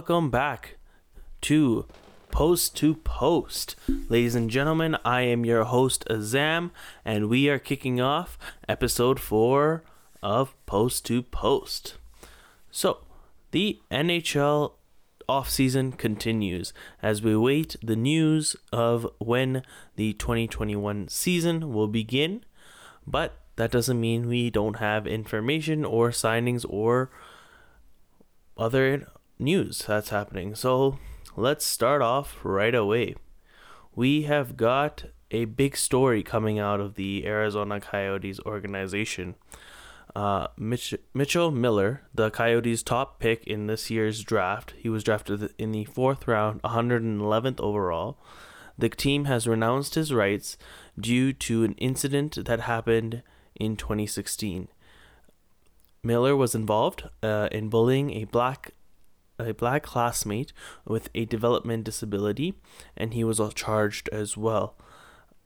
welcome back to Post to Post. Ladies and gentlemen, I am your host, Azam, and we are kicking off episode 4 of Post to Post. So, the NHL offseason continues as we wait the news of when the 2021 season will begin, but that doesn't mean we don't have information or signings or other news that's happening. So let's start off right away. We have got a big story coming out of the Arizona Coyotes organization. Uh, Mitch, Mitchell Miller, the Coyotes' top pick in this year's draft, he was drafted in the fourth round, 111th overall. The team has renounced his rights due to an incident that happened in 2016. Miller was involved uh, in bullying a black a black classmate with a development disability, and he was charged as well.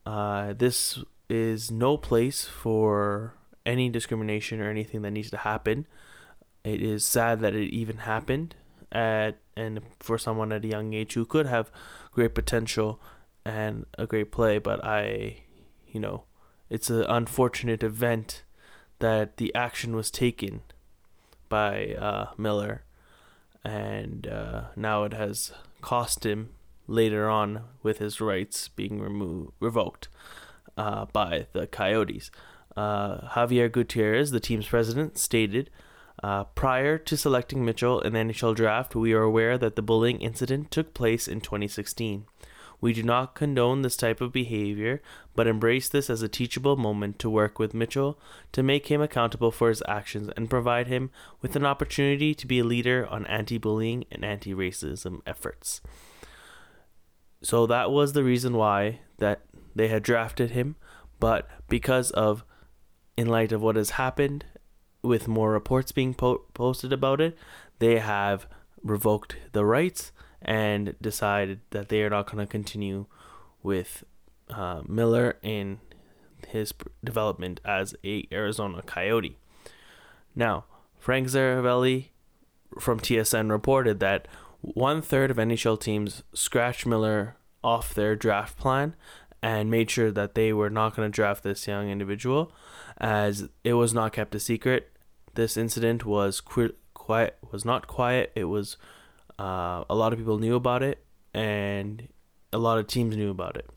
Uh, this is no place for any discrimination or anything that needs to happen. It is sad that it even happened at and for someone at a young age who could have great potential and a great play, but I, you know, it's an unfortunate event that the action was taken by uh, Miller, and uh, now it has cost him later on with his rights being removed revoked uh, by the Coyotes. Uh, Javier Gutierrez, the team's president, stated. Uh, prior to selecting Mitchell in the NHL draft, we are aware that the bullying incident took place in 2016. We do not condone this type of behavior, but embrace this as a teachable moment to work with Mitchell to make him accountable for his actions and provide him with an opportunity to be a leader on anti bullying and anti racism efforts. So that was the reason why that they had drafted him, but because of in light of what has happened with more reports being po- posted about it, they have revoked the rights and decided that they are not going to continue with uh, Miller in his development as a Arizona Coyote. Now, Frank Seravalli from TSN reported that one third of NHL teams scratched Miller off their draft plan and made sure that they were not going to draft this young individual, as it was not kept a secret. This incident was qu- quiet, was not quiet. It was uh, a lot of people knew about it, and a lot of teams knew about it.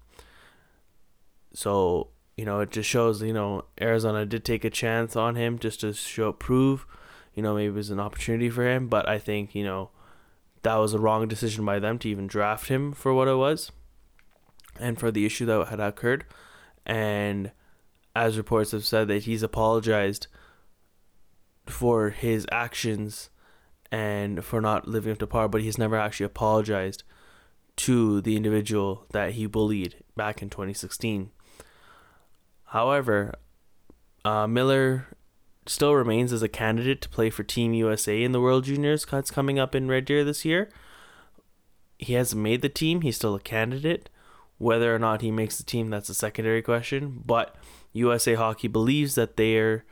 So you know, it just shows you know Arizona did take a chance on him just to show prove, you know, maybe it was an opportunity for him. But I think you know that was a wrong decision by them to even draft him for what it was, and for the issue that had occurred, and as reports have said that he's apologized for his actions and for not living up to par, but he's never actually apologized to the individual that he bullied back in 2016. However, uh, Miller still remains as a candidate to play for Team USA in the World Juniors that's coming up in Red Deer this year. He hasn't made the team, he's still a candidate. Whether or not he makes the team, that's a secondary question. But USA Hockey believes that there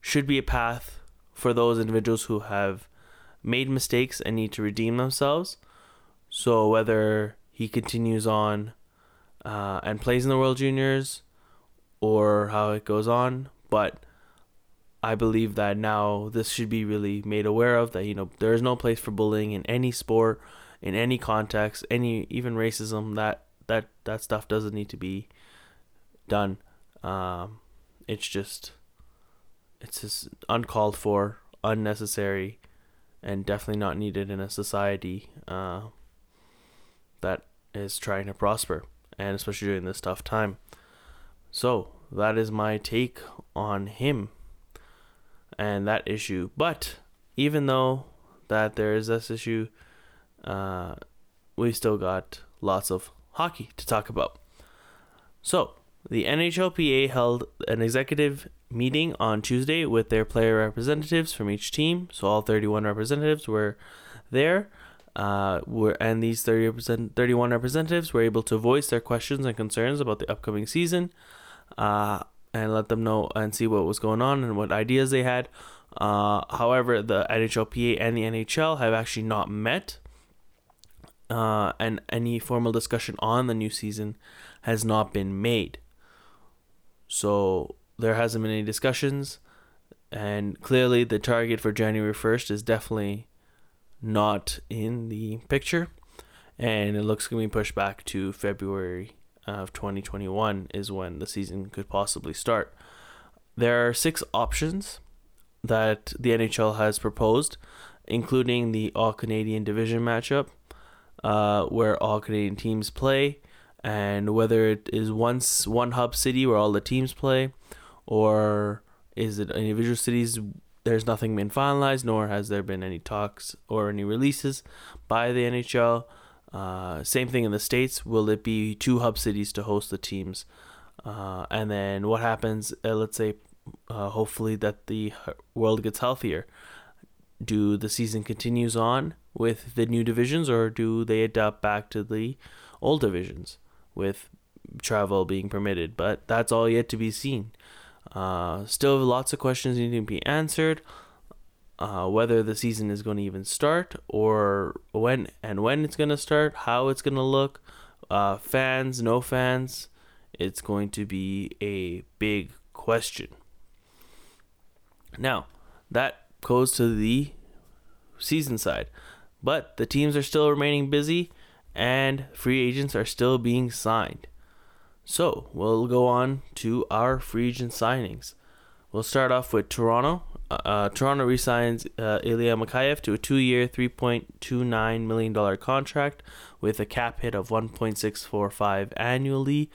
should be a path for those individuals who have made mistakes and need to redeem themselves. So whether he continues on uh, and plays in the World Juniors or how it goes on, but I believe that now this should be really made aware of that you know there is no place for bullying in any sport, in any context, any even racism. That that that stuff doesn't need to be done. Um, it's just it's just uncalled for, unnecessary, and definitely not needed in a society uh, that is trying to prosper, and especially during this tough time. So that is my take on him and that issue. But even though that there is this issue, uh, we still got lots of hockey to talk about. So the NHLPA held an executive meeting on Tuesday with their player representatives from each team. So all 31 representatives were there. Uh, were and these 30 represent, 31 representatives were able to voice their questions and concerns about the upcoming season, uh, and let them know and see what was going on and what ideas they had. Uh, however, the NHLPA and the NHL have actually not met uh, and any formal discussion on the new season has not been made. So there hasn't been any discussions, and clearly the target for January 1st is definitely not in the picture, and it looks going to be pushed back to February of 2021 is when the season could possibly start. There are six options that the NHL has proposed, including the All Canadian Division matchup, uh, where all Canadian teams play, and whether it is once one hub city where all the teams play, or is it individual cities? There's nothing been finalized, nor has there been any talks or any releases by the NHL. Uh, same thing in the states. Will it be two hub cities to host the teams? Uh, and then what happens? Uh, let's say, uh, hopefully that the world gets healthier. Do the season continues on with the new divisions, or do they adapt back to the old divisions with travel being permitted? But that's all yet to be seen. Uh, still, lots of questions need to be answered. Uh, whether the season is going to even start, or when and when it's going to start, how it's going to look, uh, fans, no fans, it's going to be a big question. Now, that goes to the season side, but the teams are still remaining busy, and free agents are still being signed. So we'll go on to our free agent signings. We'll start off with Toronto. Uh, uh Toronto resigns uh, Ilya Mikheyev to a two-year, $3.29 million contract with a cap hit of 1.645 annually.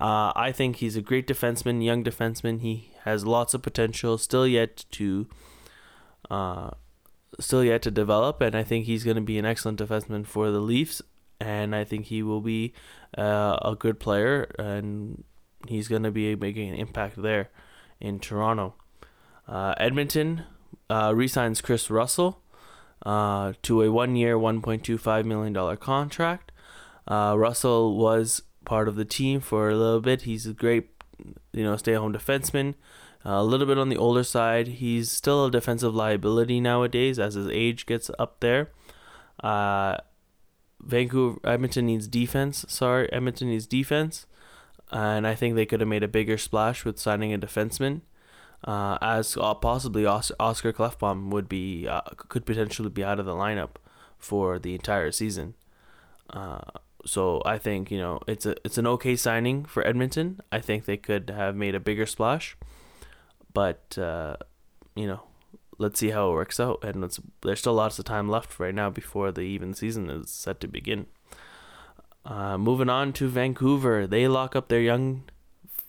Uh, I think he's a great defenseman, young defenseman. He has lots of potential, still yet to, uh, still yet to develop, and I think he's going to be an excellent defenseman for the Leafs. And I think he will be uh, a good player, and he's going to be making an impact there in Toronto. Uh, Edmonton uh, resigns Chris Russell uh, to a one-year, $1.25 million contract. Uh, Russell was part of the team for a little bit. He's a great, you know, stay-at-home defenseman. Uh, a little bit on the older side. He's still a defensive liability nowadays as his age gets up there. Vancouver Edmonton needs defense. Sorry, Edmonton needs defense, and I think they could have made a bigger splash with signing a defenseman, uh, as uh, possibly Oscar Klefbom would be uh, could potentially be out of the lineup for the entire season. Uh, so I think you know it's a it's an okay signing for Edmonton. I think they could have made a bigger splash, but uh, you know let's see how it works out. And there's still lots of time left right now before the even season is set to begin. Uh, moving on to Vancouver, they lock up their young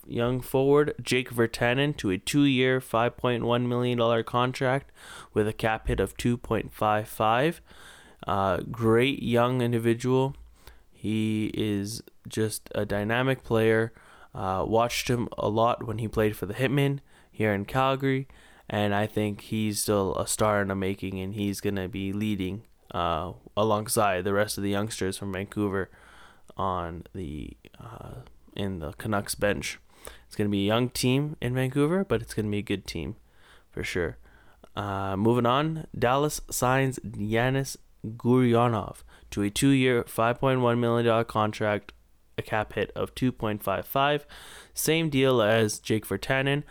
young forward Jake Virtanen to a two-year, five point one million dollar contract with a cap hit of two point five five. Uh, great young individual. He is just a dynamic player. Uh, watched him a lot when he played for the Hitmen here in Calgary and I think he's still a star in the making, and he's gonna be leading uh, alongside the rest of the youngsters from Vancouver on the uh, in the Canucks bench. It's gonna be a young team in Vancouver, but it's gonna be a good team for sure. Uh, moving on, Dallas signs Yanis Gurianov to a two-year, $5.1 million contract, a cap hit of 2.55. Same deal as Jake Virtanen.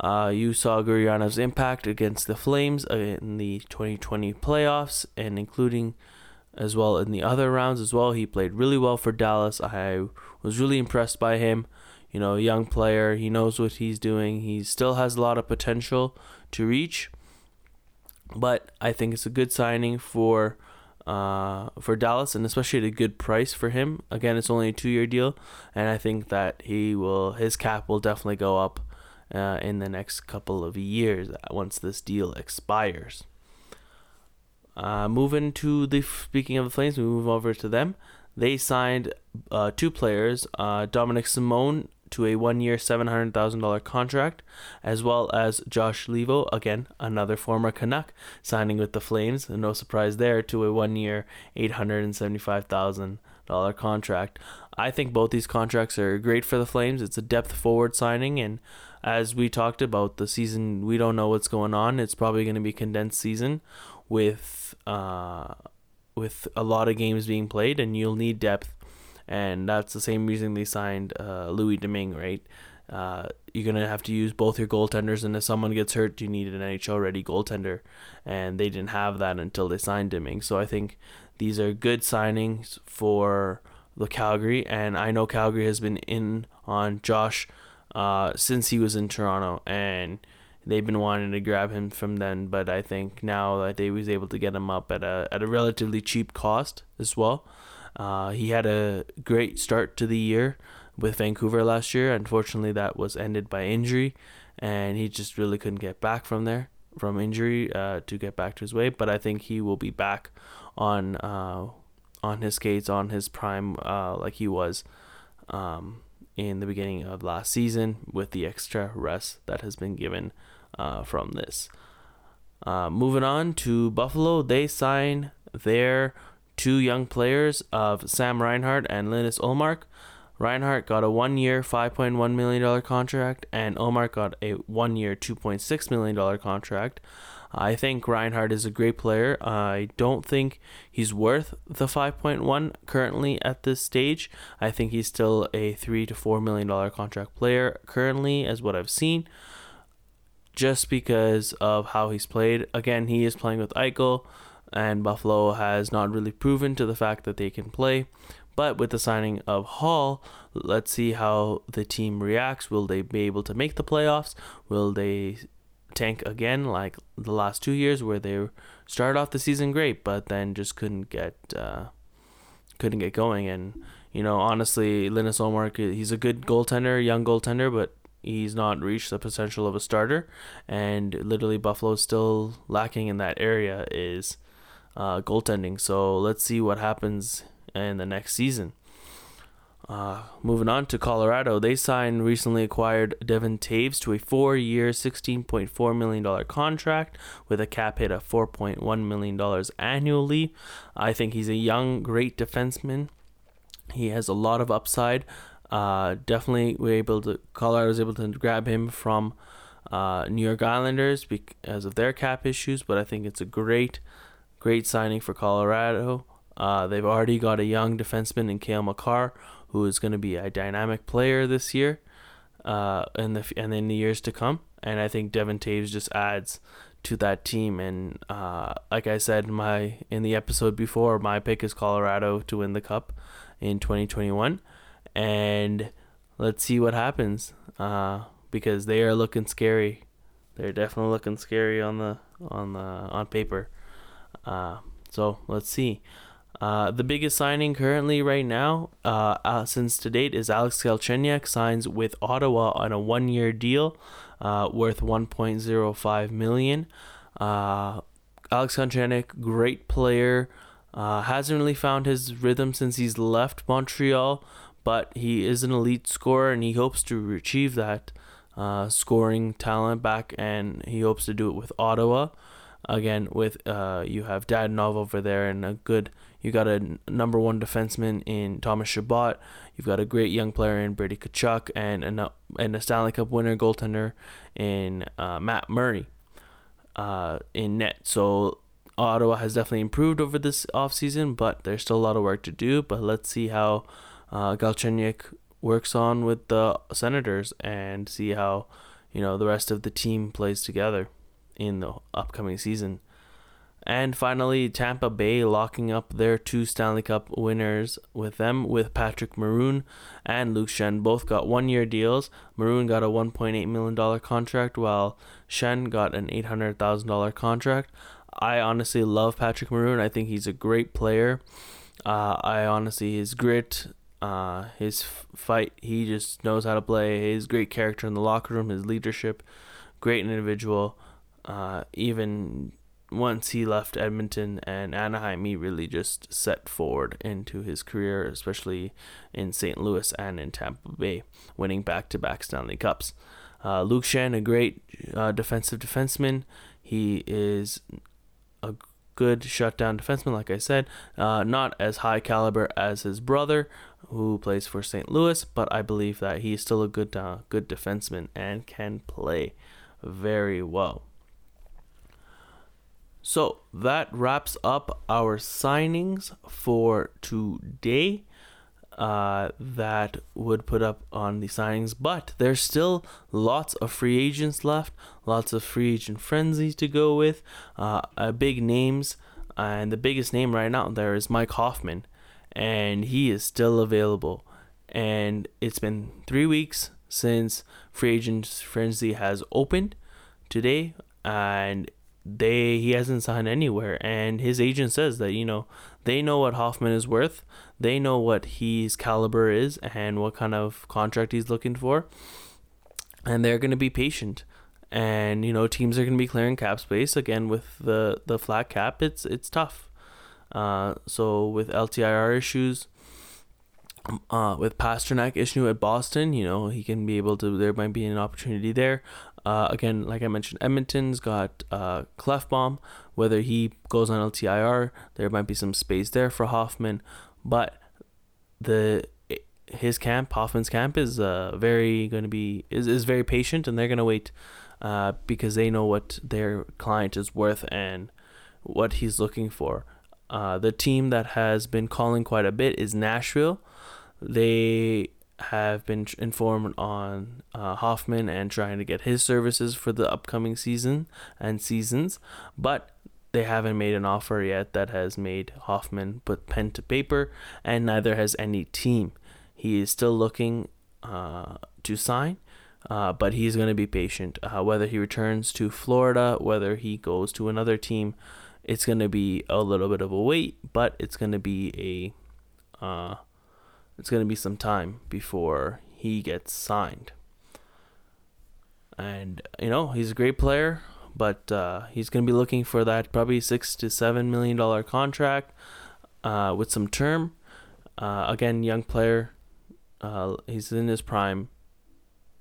Uh, you saw Gurianov's impact against the Flames in the 2020 playoffs, and including as well in the other rounds as well. He played really well for Dallas. I was really impressed by him. You know, a young player. He knows what he's doing. He still has a lot of potential to reach, but I think it's a good signing for uh, for Dallas, and especially at a good price for him. Again, it's only a two-year deal, and I think that he will his cap will definitely go up uh, in the next couple of years once this deal expires. Uh, moving to the speaking of the Flames, we move over to them. They signed uh, two players, uh, Dominik Simon to a one-year, seven hundred thousand dollar contract, as well as Josh Leivo, again another former Canuck, signing with the Flames. No surprise there to a one-year, eight hundred and seventy-five thousand dollar contract. I think both these contracts are great for the Flames. It's a depth forward signing, and as we talked about the season, we don't know what's going on. It's probably going to be condensed season with uh, with a lot of games being played, and you'll need depth. And that's the same reason they signed uh, Louis Domingue, right? Uh, you're gonna have to use both your goaltenders, and if someone gets hurt, you need an NHL ready goaltender, and they didn't have that until they signed Domingue. So I think these are good signings for the Calgary, and I know Calgary has been in on Josh uh, since he was in Toronto, and they've been wanting to grab him from then. But I think now that they was able to get him up at a at a relatively cheap cost as well. Uh, he had a great start to the year with Vancouver last year. Unfortunately, that was ended by injury, and he just really couldn't get back from there from injury uh, to get back to his way. But I think he will be back on uh, on his skates on his prime uh, like he was um, in the beginning of last season with the extra rest that has been given uh, from this. Uh, moving on to Buffalo, they sign their two young players of Sam Reinhart and Linus Ullmark. Reinhart got a one year, $5.1 million contract, and Ullmark got a one year, $2.6 million contract. I think Reinhart is a great player. I don't think he's worth the 5.1 currently at this stage. I think he's still a 3 to 4 million dollar contract player currently as what I've seen just because of how he's played. Again, he is playing with Eichel and Buffalo has not really proven to the fact that they can play. But with the signing of Hall, let's see how the team reacts. Will they be able to make the playoffs? Will they tank again like the last two years where they started off the season great but then just couldn't get uh, couldn't get going. And you know honestly Linus Ullmark he's a good goaltender young goaltender but he's not reached the potential of a starter. And literally Buffalo's still lacking in that area is uh, goaltending. So let's see what happens in the next season. Uh, moving on to Colorado, they signed recently acquired Devon Toews to a four-year, $16.4 million contract with a cap hit of $4.1 million annually. I think he's a young, great defenseman. He has a lot of upside. Uh, definitely, we're able to Colorado was able to grab him from uh, New York Islanders because of their cap issues, but I think it's a great, great signing for Colorado. Uh, they've already got a young defenseman in Cale Makar, who is going to be a dynamic player this year, uh, in the and in the years to come. And I think Devon Toews just adds to that team. And uh, like I said in my in the episode before, my pick is Colorado to win the cup in 2021, and let's see what happens uh, because they are looking scary. They're definitely looking scary on the on the on paper. Uh, so let's see. Uh, the biggest signing currently right now, uh, uh, since to date, is Alex Galchenyuk signs with Ottawa on a one-year deal, uh, worth 1.05 million. Uh, Alex Galchenyuk, great player, hasn't really found his rhythm since he's left Montreal, but he is an elite scorer and he hopes to achieve that scoring talent back, and he hopes to do it with Ottawa. Again, with you have Dadonov over there and a good you got a number one defenseman in Thomas Chabot. You've got a great young player in Brady Tkachuk and a, and a Stanley Cup winner goaltender in uh, Matt Murray uh, in net. So Ottawa has definitely improved over this offseason, but there's still a lot of work to do. But let's see how uh, Galchenyuk works on with the Senators and see how you know the rest of the team plays together in the upcoming season. And finally, Tampa Bay locking up their two Stanley Cup winners with them, with Patrick Maroon and Luke Schenn. Both got one year deals. Maroon got a $1.8 million contract, while Schenn got an $800,000 contract. I honestly love Patrick Maroon. I think he's a great player. Uh, I honestly, his grit, uh, his fight, he just knows how to play. His great character in the locker room, his leadership, great individual. Uh, even once he left Edmonton and Anaheim, he really just set forward into his career, especially in St. Louis and in Tampa Bay, winning back to back Stanley Cups. Uh, Luke Schenn, a great uh, defensive defenseman. He is a good shutdown defenseman, like I said. Uh, not as high caliber as his brother, who plays for St. Louis, but I believe that he's still a good, uh, good defenseman and can play very well. So that wraps up our signings for today. Uh, that would put up on the signings, but there's still lots of free agents left, lots of free agent frenzies to go with, uh, uh, big names, and the biggest name right now there is Mike Hoffman, and he is still available. And it's been three weeks since free agents frenzy has opened today, and they he hasn't signed anywhere. And his agent says that you know they know what Hoffman is worth. They know what his caliber is and what kind of contract he's looking for. And they're going to be patient. And you know teams are going to be clearing cap space. Again with the the flat cap it's it's tough. Uh, so with LTIR issues uh, with Pastrnak issue at Boston, you know, he can be able to, there might be an opportunity there. Uh, again, like I mentioned, Edmonton's got uh, Klefbom. Whether he goes on LTIR, there might be some space there for Hoffman, but the his camp, Hoffman's camp, is uh, very going to be is, is very patient, and they're going to wait uh, because they know what their client is worth and what he's looking for. Uh, the team that has been calling quite a bit is Nashville. They have been informed on uh, Hoffman and trying to get his services for the upcoming season and seasons, but they haven't made an offer yet that has made Hoffman put pen to paper, and neither has any team. He is still looking uh, to sign, uh, but he's going to be patient. Uh, whether he returns to Florida, whether he goes to another team, it's going to be a little bit of a wait, but it's going to be a uh, it's going to be some time before he gets signed. And, you know, he's a great player, but uh, he's going to be looking for that probably six to seven million dollar contract uh, with some term. Uh, again, young player. Uh, he's in his prime.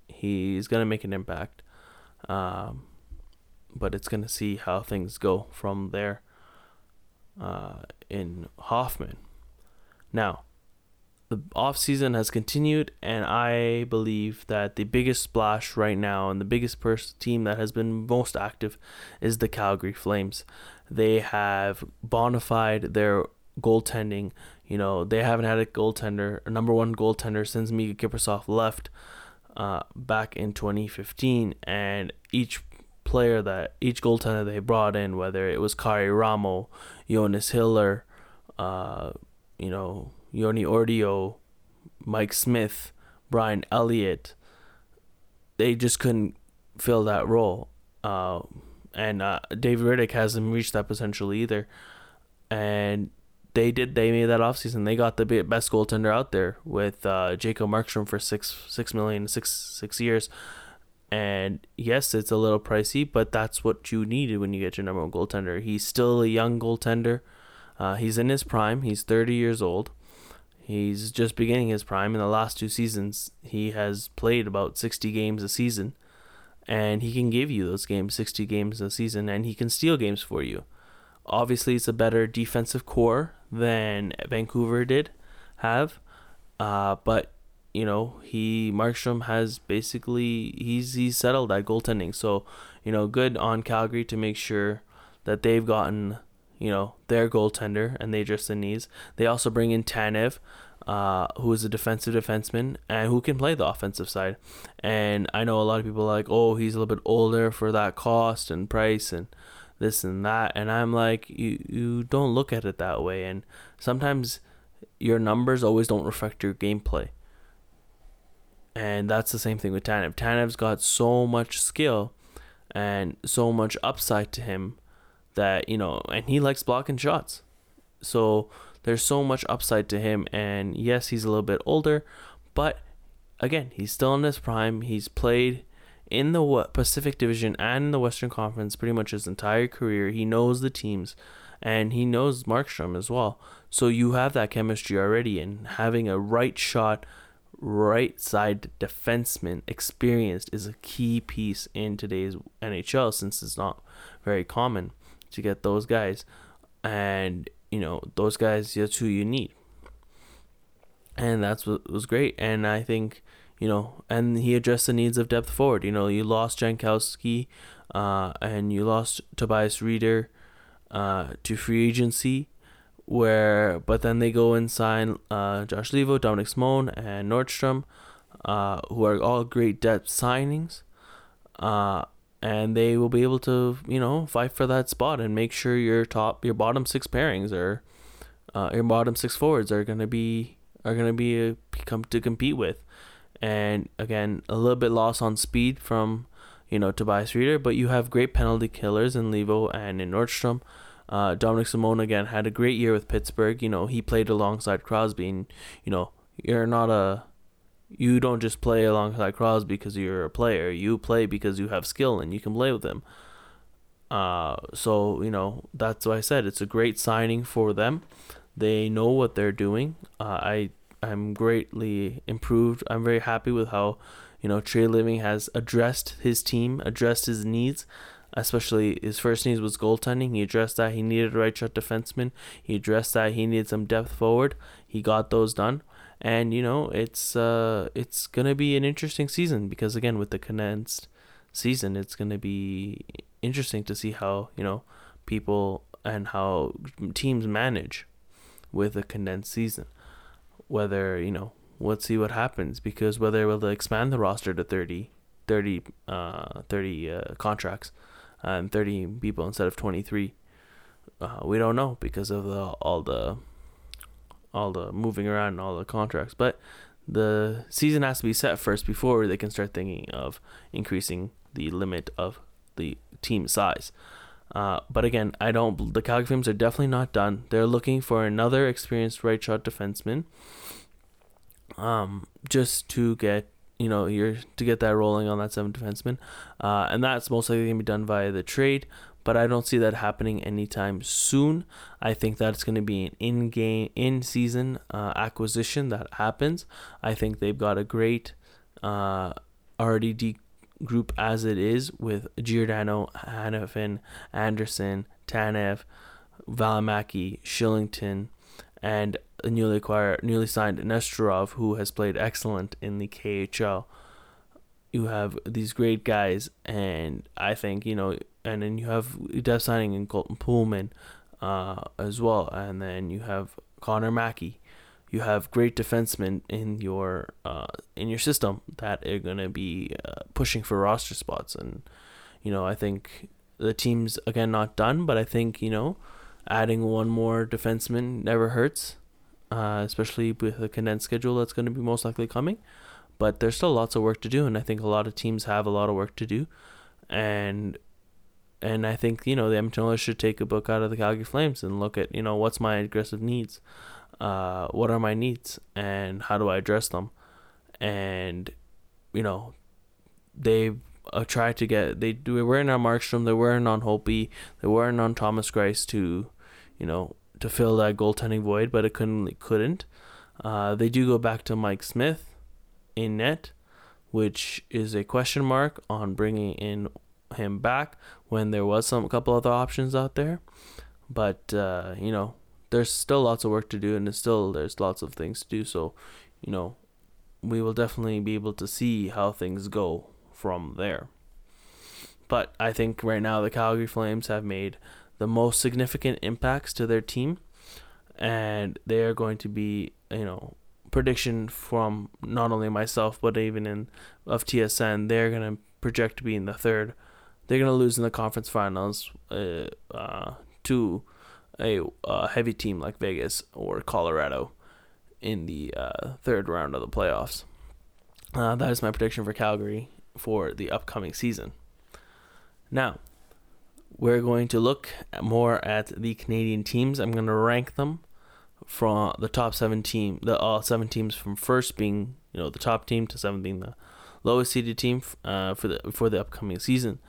He's going to make an impact. Um, but it's going to see how things go from there uh, in Hoffman. Now, the off season has continued, and I believe that the biggest splash right now and the biggest pers- team that has been most active is the Calgary Flames. They have bonified their goaltending. You know, they haven't had a goaltender, a number one goaltender since Miikka Kiprusoff left uh, back in 2015, and each player that each goaltender they brought in, whether it was Karri Ramo, Jonas Hiller, uh, you know, Joni Ortio, Mike Smith, Brian Elliott, they just couldn't fill that role. Uh, and uh, David Rittich hasn't reached that potential either. And they did. They made that offseason. They got the best goaltender out there with uh, Jacob Markstrom for six six million six six years. And yes, it's a little pricey, but that's what you needed when you get your number one goaltender. He's still a young goaltender. Uh, he's in his prime. He's 30 years old. He's just beginning his prime. In the last two seasons, he has played about 60 games a season, and he can give you those games, 60 games a season, and he can steal games for you. Obviously, it's a better defensive core than Vancouver did have, uh, but you know he Markstrom has basically he's he's settled that goaltending. So you know, good on Calgary to make sure that they've gotten you know, their goaltender, and they address the needs. They also bring in Tanev, uh, who is a defensive defenseman and who can play the offensive side. And I know a lot of people are like, oh, he's a little bit older for that cost and price and this and that. And I'm like, you, you don't look at it that way. And sometimes your numbers always don't reflect your gameplay. And that's the same thing with Tanev. Tanev's got so much skill and so much upside to him that you know, and he likes blocking shots. So there's so much upside to him, and yes, he's a little bit older, but again, he's still in his prime. He's played in the Pacific Division and in the Western Conference pretty much his entire career. He knows the teams, and he knows Markstrom as well. So you have that chemistry already, and having a right shot, right side defenseman experienced is a key piece in today's NHL since it's not very common to get those guys. And, you know, those guys, that's who you need. And that's what was great. And I think, you know, and he addressed the needs of depth forward. You know, you lost Jankowski uh, and you lost Tobias Rieder. uh, to free agency, where but then they go and sign uh, Josh Leivo, Dominik Simon, and Nordstrom, uh, who are all great depth signings. Uh, and they will be able to, you know, fight for that spot and make sure your top, your bottom six pairings or uh, your bottom six forwards are gonna be are gonna be a, come to compete with. And again, a little bit lost on speed from, you know, Tobias Rieder, but you have great penalty killers in Leivo and in Nordstrom. Uh, Dominik Simon again had a great year with Pittsburgh. You know, he played alongside Crosby, and you know, you're not a you don't just play alongside Crosby because you're a player. You play because you have skill and you can play with him. Uh, so you know that's why I said it's a great signing for them. They know what they're doing. Uh, I I'm greatly improved. I'm very happy with how you know Treliving has addressed his team, addressed his needs. Especially his first needs was goaltending. He addressed that he needed a right shot defenseman. He addressed that he needed some depth forward. He got those done and you know it's uh it's gonna be an interesting season because again with the condensed season it's gonna be interesting to see how you know people and how teams manage with a condensed season. Whether you know let's see what happens because whether will they expand the roster to 30 30 uh 30 uh, contracts and 30 people instead of 23 uh, we don't know because of the all the all the moving around and all the contracts. But the season has to be set first before they can start thinking of increasing the limit of the team size. Uh, but again, I don't. The Calgary Flames are definitely not done. They're looking for another experienced right shot defenseman. Um, just to get you know you're to get that rolling on that seven defenseman, uh, and that's most likely gonna be done via the trade but I don't see that happening anytime soon. I think that it's going to be an in-game, in-season uh, acquisition that happens. I think they've got a great uh, RDD group as it is with Giordano, Hanifin, Anderson, Tanev, Valimaki, Kylington, and the newly acquired, newly signed Nesterov, who has played excellent in the KHL. You have these great guys, and I think you know and then you have Dev signing in Colton Poolman uh, as well, and then you have Connor Mackey. You have great defensemen in your uh, in your system that are gonna be uh, pushing for roster spots, and you know I think the team's again not done, but I think you know adding one more defenseman never hurts, uh, especially with a condensed schedule that's going to be most likely coming. But there's still lots of work to do, and I think a lot of teams have a lot of work to do, and and I think you know the Oilers should take a book out of the Calgary Flames and look at you know what's my aggressive needs, uh, what are my needs, and how do I address them, and you know they uh, tried to get they do weren't on Markstrom, they weren't on Holtby, they weren't on Thomas Greiss to, you know, to fill that goaltending void, but it couldn't it couldn't. Uh, they do go back to Mike Smith in net, which is a question mark on bringing in him back when there was some couple other options out there. But uh, you know, there's still lots of work to do, and there's still there's lots of things to do. So, you know, we will definitely be able to see how things go from there. But I think right now the Calgary Flames have made the most significant impacts to their team, and they are going to be, you know, prediction from not only myself but even in of TSN, they're gonna project to be in the third they're gonna lose in the conference finals uh, uh, to a uh, heavy team like Vegas or Colorado in the uh, third round of the playoffs. Uh, that is my prediction for Calgary for the upcoming season. Now, we're going to look more at the Canadian teams. I'm going to rank them from the top seven team, the all seven teams from first being you know the top team to seventh being the lowest seeded team uh, for the for the upcoming season.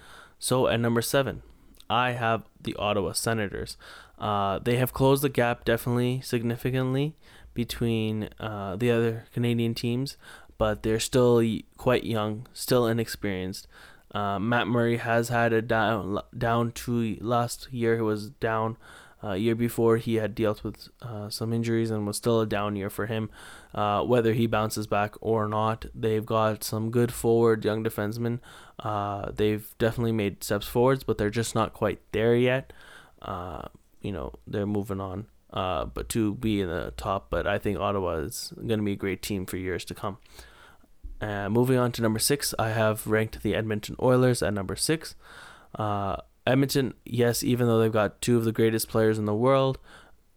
So at number seven, I have the Ottawa Senators. Uh, they have closed the gap definitely significantly between uh, the other Canadian teams, but they're still quite young, still inexperienced. Uh, Matt Murray has had a down down to last year. He was down uh, year before he had dealt with uh, some injuries and was still a down year for him. Uh, whether he bounces back or not, they've got some good forward young defensemen. Uh, they've definitely made steps forwards, but they're just not quite there yet. uh, you know, they're moving on. Uh, but to be in the top, but I think Ottawa is going to be a great team for years to come. Moving on to number six, I have ranked the Edmonton Oilers at number six. Uh, Edmonton, yes, even though they've got two of the greatest players in the world,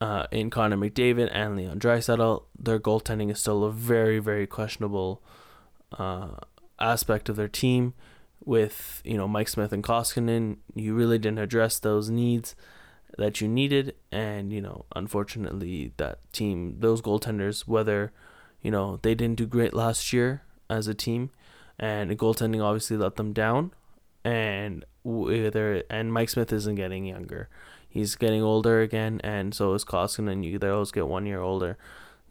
uh, in Connor McDavid and Leon Draisaitl, their goaltending is still a very, very questionable uh, aspect of their team. With you know Mike Smith and Koskinen, you really didn't address those needs that you needed, and you know unfortunately that team, those goaltenders, whether you know they didn't do great last year as a team, and goaltending obviously let them down, and whether and Mike Smith isn't getting younger he's getting older again, and so is Costin, and You they always get one year older.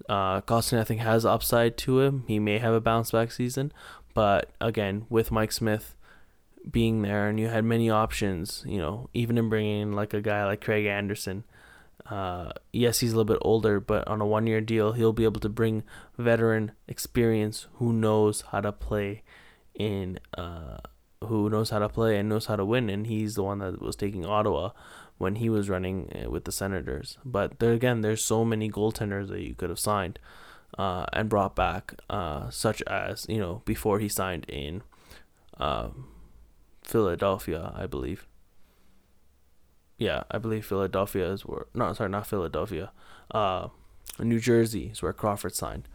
Uh, Koskinen, I think, has upside to him. He may have a bounce back season, but again, with Mike Smith being there, and you had many options, you know, even in bringing in like a guy like Craig Anderson. Uh, yes, he's a little bit older, but on a one year deal, he'll be able to bring veteran experience who knows how to play in, uh, who knows how to play and knows how to win. And he's the one that was taking Ottawa when he was running uh, with the Senators. But there again, there's so many goaltenders that you could have signed uh, and brought back, uh, such as you know before he signed in uh, Philadelphia, I believe. Yeah, I believe Philadelphia is where no, sorry, not Philadelphia. Uh, New Jersey is where Crawford signed.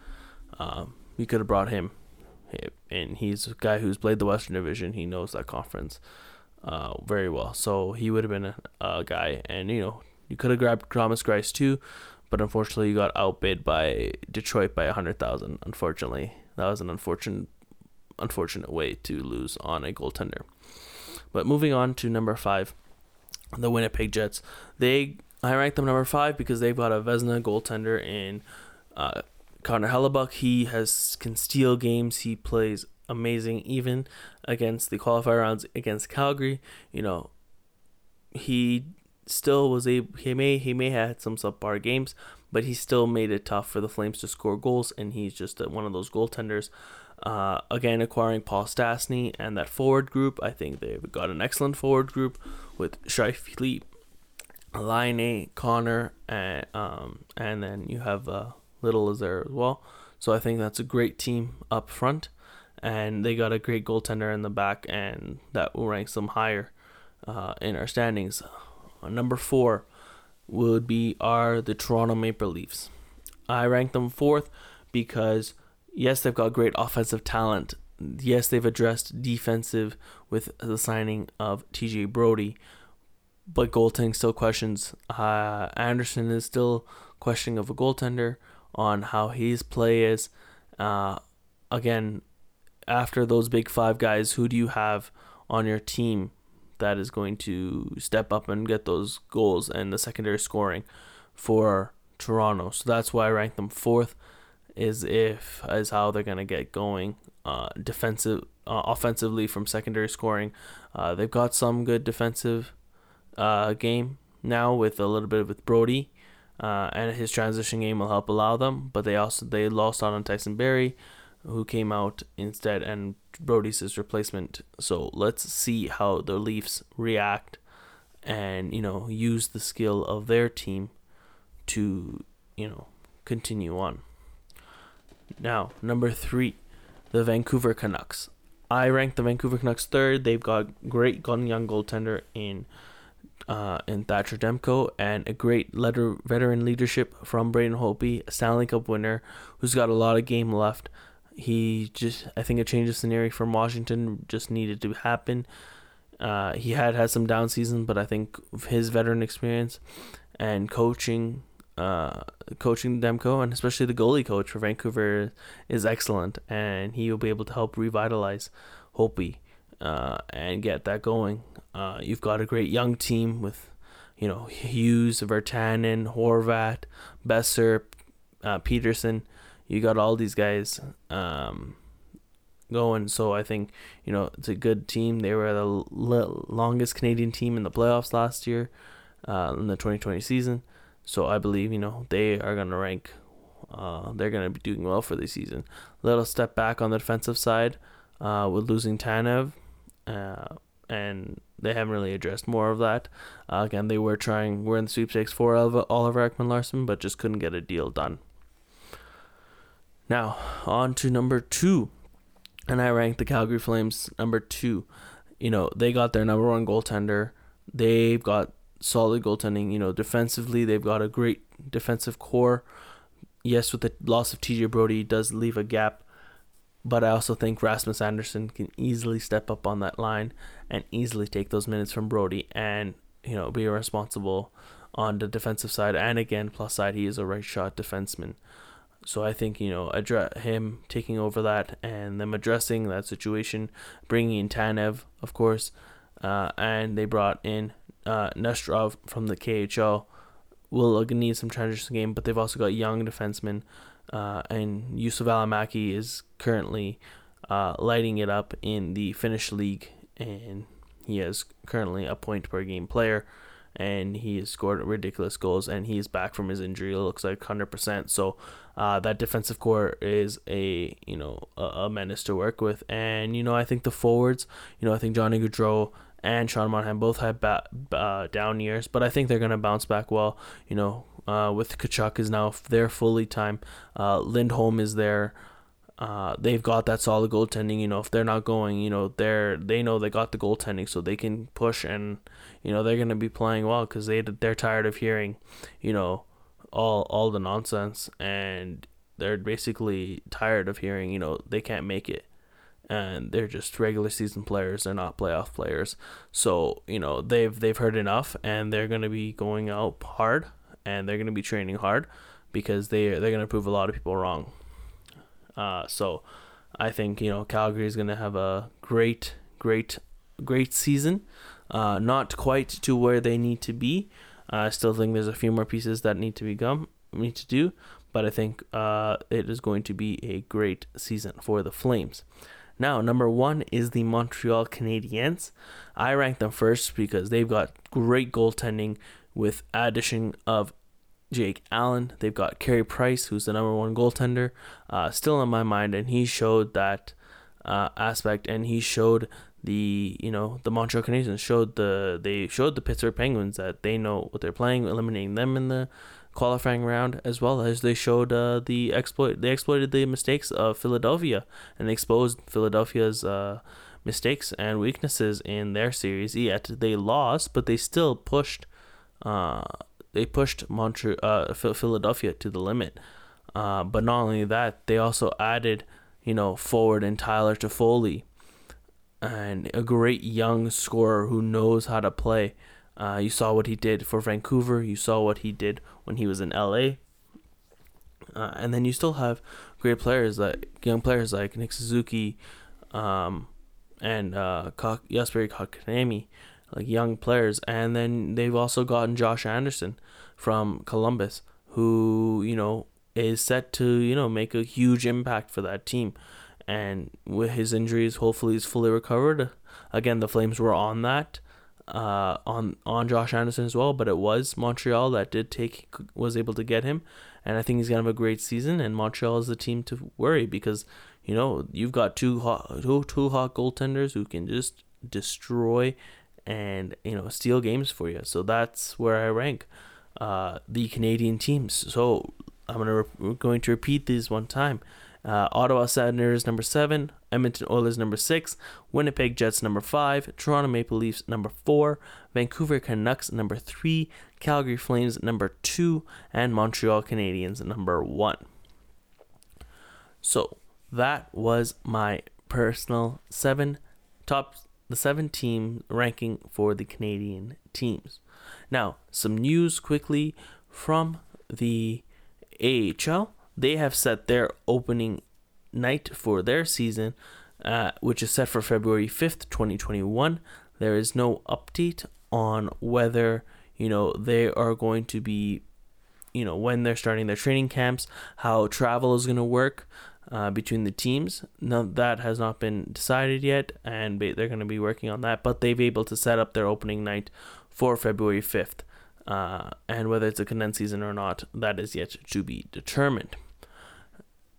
Um, you could have brought him, and he's a guy who's played the Western Division. He knows that conference uh, very well. So he would have been a, a, guy, and you know you could have grabbed Thomas Greiss too, but unfortunately you got outbid by Detroit by a hundred thousand. Unfortunately, that was an unfortunate unfortunate way to lose on a goaltender. But moving on to number five, the Winnipeg Jets. They I rank them number five because they've got a Vezina goaltender in uh, Connor Hellebuyck. He has can steal games. He plays amazing even against the qualifier rounds against Calgary. You know, he still was able. He may he may have had some subpar games, but he still made it tough for the Flames to score goals, and he's just one of those goaltenders. Uh, again, acquiring Paul Stastny and that forward group, I think they've got an excellent forward group with Scheifele, Laine, Connor, and um, and then you have uh, Little is there as well. So I think that's a great team up front and they got a great goaltender in the back, and that will ranks them higher uh, in our standings. Number four would be are the Toronto Maple Leafs. I rank them fourth because yes, they've got great offensive talent. Yes, they've addressed defensive with the signing of TJ Brodie, but goaltending still questions. Uh, Andersen is still questioning of a goaltender on how his play is. Uh, again, after those big five guys, who do you have on your team that is going to step up and get those goals and the secondary scoring for Toronto? So that's why I rank them fourth. Is if is how they're gonna get going. Uh, defensive, uh, offensively from secondary scoring, uh, they've got some good defensive uh, game now with a little bit with Brodie, uh, and his transition game will help allow them. But they also they lost out on Tyson Barrie, who came out instead, and Brodie's his replacement. So let's see how the Leafs react and, you know, use the skill of their team to, you know, continue on. Now, number three, the Vancouver Canucks. I rank the Vancouver Canucks third. They've got great gun young goaltender in uh, in Thatcher Demko and a great letter, veteran leadership from Braden Holtby, a Stanley Cup winner who's got a lot of game left he just I think a change of scenery from Washington just needed to happen. Uh, he had had some down seasons, but I think his veteran experience and coaching, uh, coaching Demko and especially the goalie coach for Vancouver is excellent, and he will be able to help revitalize Holtby uh, and get that going. Uh, you've got a great young team with, you know, Hughes, Virtanen, Horvat, Boeser, uh, Pettersson you got all these guys um, going. So I think you know it's a good team. They were the l- longest Canadian team in the playoffs last year uh, in the 2020 season. So I believe you know they are gonna rank. Uh, they're gonna be doing well for the season. Little step back on the defensive side uh, with losing Tanev, uh, and they haven't really addressed more of that. Uh, again, they were trying, we're in the sweepstakes for Oliver Ekman Larsson, but just couldn't get a deal done. Now, on to number two. And I ranked the Calgary Flames number two. You know, they got their number one goaltender. They've got solid goaltending. You know, defensively, they've got a great defensive core. Yes, with the loss of TJ Brodie, does leave a gap but I also think Rasmus Andersson can easily step up on that line and easily take those minutes from Brodie and you know be responsible on the defensive side. And again, plus side, he is a right shot defenseman. So I think you know address him taking over that and them addressing that situation, bringing in Tanev, of course, uh, and they brought in uh, Nesterov from the KHL. Will need some transition game, but they've also got young defensemen uh, and Juuso Valimaki is currently uh, lighting it up in the Finnish league, and he is currently a point per game player, and he has scored ridiculous goals, and he's back from his injury. It looks like hundred percent. So uh, that defensive core is a you know a, a, menace to work with, and you know I think the forwards, you know I think Johnny Gaudreau and Sean Monahan both had ba- down years, but I think they're gonna bounce back well. You know, uh, with Tkachuk is now there fully time. Uh, Lindholm is there. Uh, they've got that solid goaltending. You know, if they're not going, you know, they're they know they got the goaltending, so they can push and you know they're gonna be playing well because they they're tired of hearing, you know, all all the nonsense and they're basically tired of hearing you know they can't make it and they're just regular season players they're not playoff players so you know they've they've heard enough and they're going to be going out hard and they're going to be training hard because they they're going to prove a lot of people wrong. Uh, so I think you know Calgary is going to have a great, great, great season. Uh, not quite to where they need to be. I still think there's a few more pieces that need to be gum need to do, but I think uh, it is going to be a great season for the Flames. Now, number one is the Montreal Canadiens. I rank them first because they've got great goaltending with addition of Jake Allen. They've got Carey Price, who's the number one goaltender, uh, still in my mind, and he showed that uh, aspect, and he showed the you know the Montreal Canadiens showed the they showed the Pittsburgh Penguins that they know what they're playing, eliminating them in the qualifying round, as well as they showed uh, the exploit they exploited the mistakes of Philadelphia and exposed Philadelphia's uh, mistakes and weaknesses in their series. Yet they lost, but they still pushed uh, they pushed Montreal, uh, Philadelphia to the limit. Uh, but not only that, they also added, you know, forward and Tyler Toffoli, and a great young scorer who knows how to play. Uh, you saw what he did for Vancouver. You saw what he did when he was in LA. Uh, and then you still have great players like young players like Nick Suzuki, um, and uh, Jesperi Kotkaniemi, like young players, and then they've also gotten Josh Anderson from Columbus, who you know is set to you know make a huge impact for that team, and with his injuries, hopefully he's fully recovered. Again, the Flames were on that, uh, on on Josh Anderson as well, but it was Montreal that did take was able to get him, and I think he's gonna have a great season. And Montreal is the team to worry because you know you've got two hot two, two hot goaltenders who can just destroy and you know steal games for you. So that's where I rank uh, the Canadian teams. So I'm gonna re- going to repeat these one time. Uh, Ottawa Senators number seven, Edmonton Oilers number six, Winnipeg Jets number five, Toronto Maple Leafs number four, Vancouver Canucks number three, Calgary Flames number two, and Montreal Canadiens number one. So that was my personal seven top the seven team ranking for the Canadian teams. Now, some news quickly from the AHL. They have set their opening night for their season, uh, which is set for February 5th, 2021. There is no update on whether, you know, they are going to be, you know, when they're starting their training camps, how travel is going to work uh, between the teams. Now that has not been decided yet, and they're going to be working on that. But they've able to set up their opening night for February fifth, uh, and whether it's a condensed season or not, that is yet to be determined.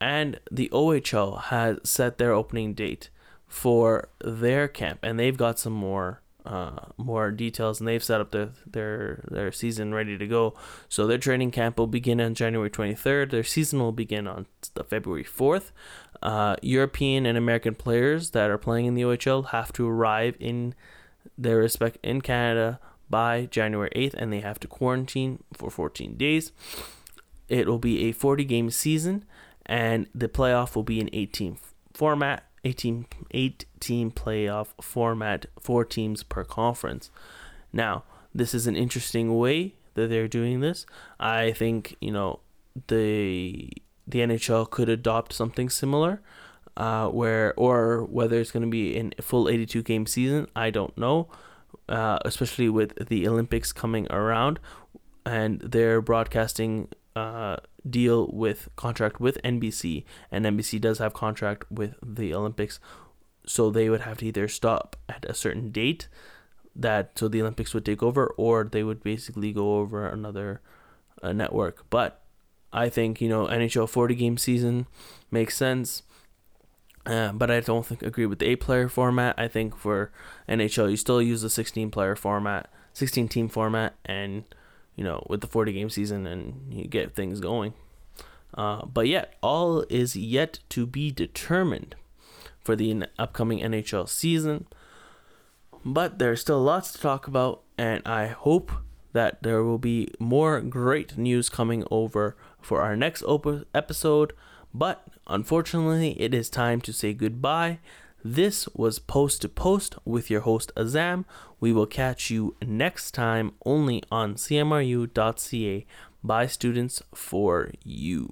And the OHL has set their opening date for their camp, and they've got some more uh, more details, and they've set up their their their season ready to go. So their training camp will begin on January 23rd. Their season will begin on February 4th. Uh, European and American players that are playing in the OHL have to arrive in their respect in Canada by January 8th, and they have to quarantine for 14 days. It will be a 40 game season, and the playoff will be an 18 format 18, eight team playoff format, four teams per conference. Now, this is an interesting way that they're doing this. I think, you know, the the NHL could adopt something similar. Uh, where or whether it's going to be in a full 82 game season, I don't know. Uh, especially with the Olympics coming around, and they're broadcasting uh, deal with contract with NBC, and NBC does have contract with the Olympics, so they would have to either stop at a certain date that so the Olympics would take over, or they would basically go over another uh, network. But I think you know NHL 40 game season makes sense. Uh, but I don't think agree with the eight player format. I think for NHL you still use the 16 player format, 16 team format, and you know, with the 40 game season and you get things going. Uh, but yet, all is yet to be determined for the upcoming NHL season. But there's still lots to talk about, and I hope that there will be more great news coming over for our next op- episode. But unfortunately, it is time to say goodbye. This was Post to Post with your host Azam. We will catch you next time only on cmru.ca by students for you.